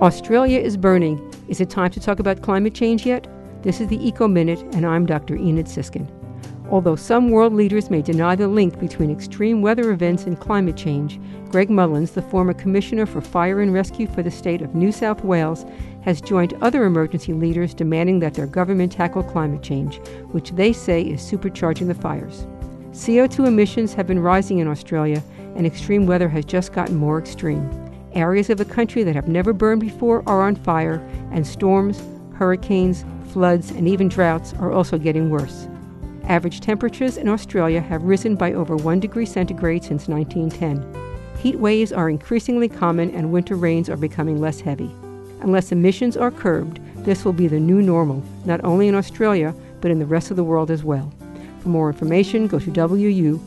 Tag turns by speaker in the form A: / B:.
A: Australia is burning. Is it time to talk about climate change yet? This is the Eco Minute, and I'm Dr. Enid Sisskin. Although some world leaders may deny the link between extreme weather events and climate change, Greg Mullins, the former Commissioner for Fire and Rescue for the state of New South Wales, has joined other emergency leaders demanding that their government tackle climate change, which they say is supercharging the fires. CO2 emissions have been rising in Australia, and extreme weather has just gotten more extreme. Areas of the country that have never burned before are on fire, and storms, hurricanes, floods, and even droughts are also getting worse. Average temperatures in Australia have risen by over 1 degree centigrade since 1910. Heat waves are increasingly common and winter rains are becoming less heavy. Unless emissions are curbed, this will be the new normal, not only in Australia, but in the rest of the world as well. For more information, go to wuwf.org.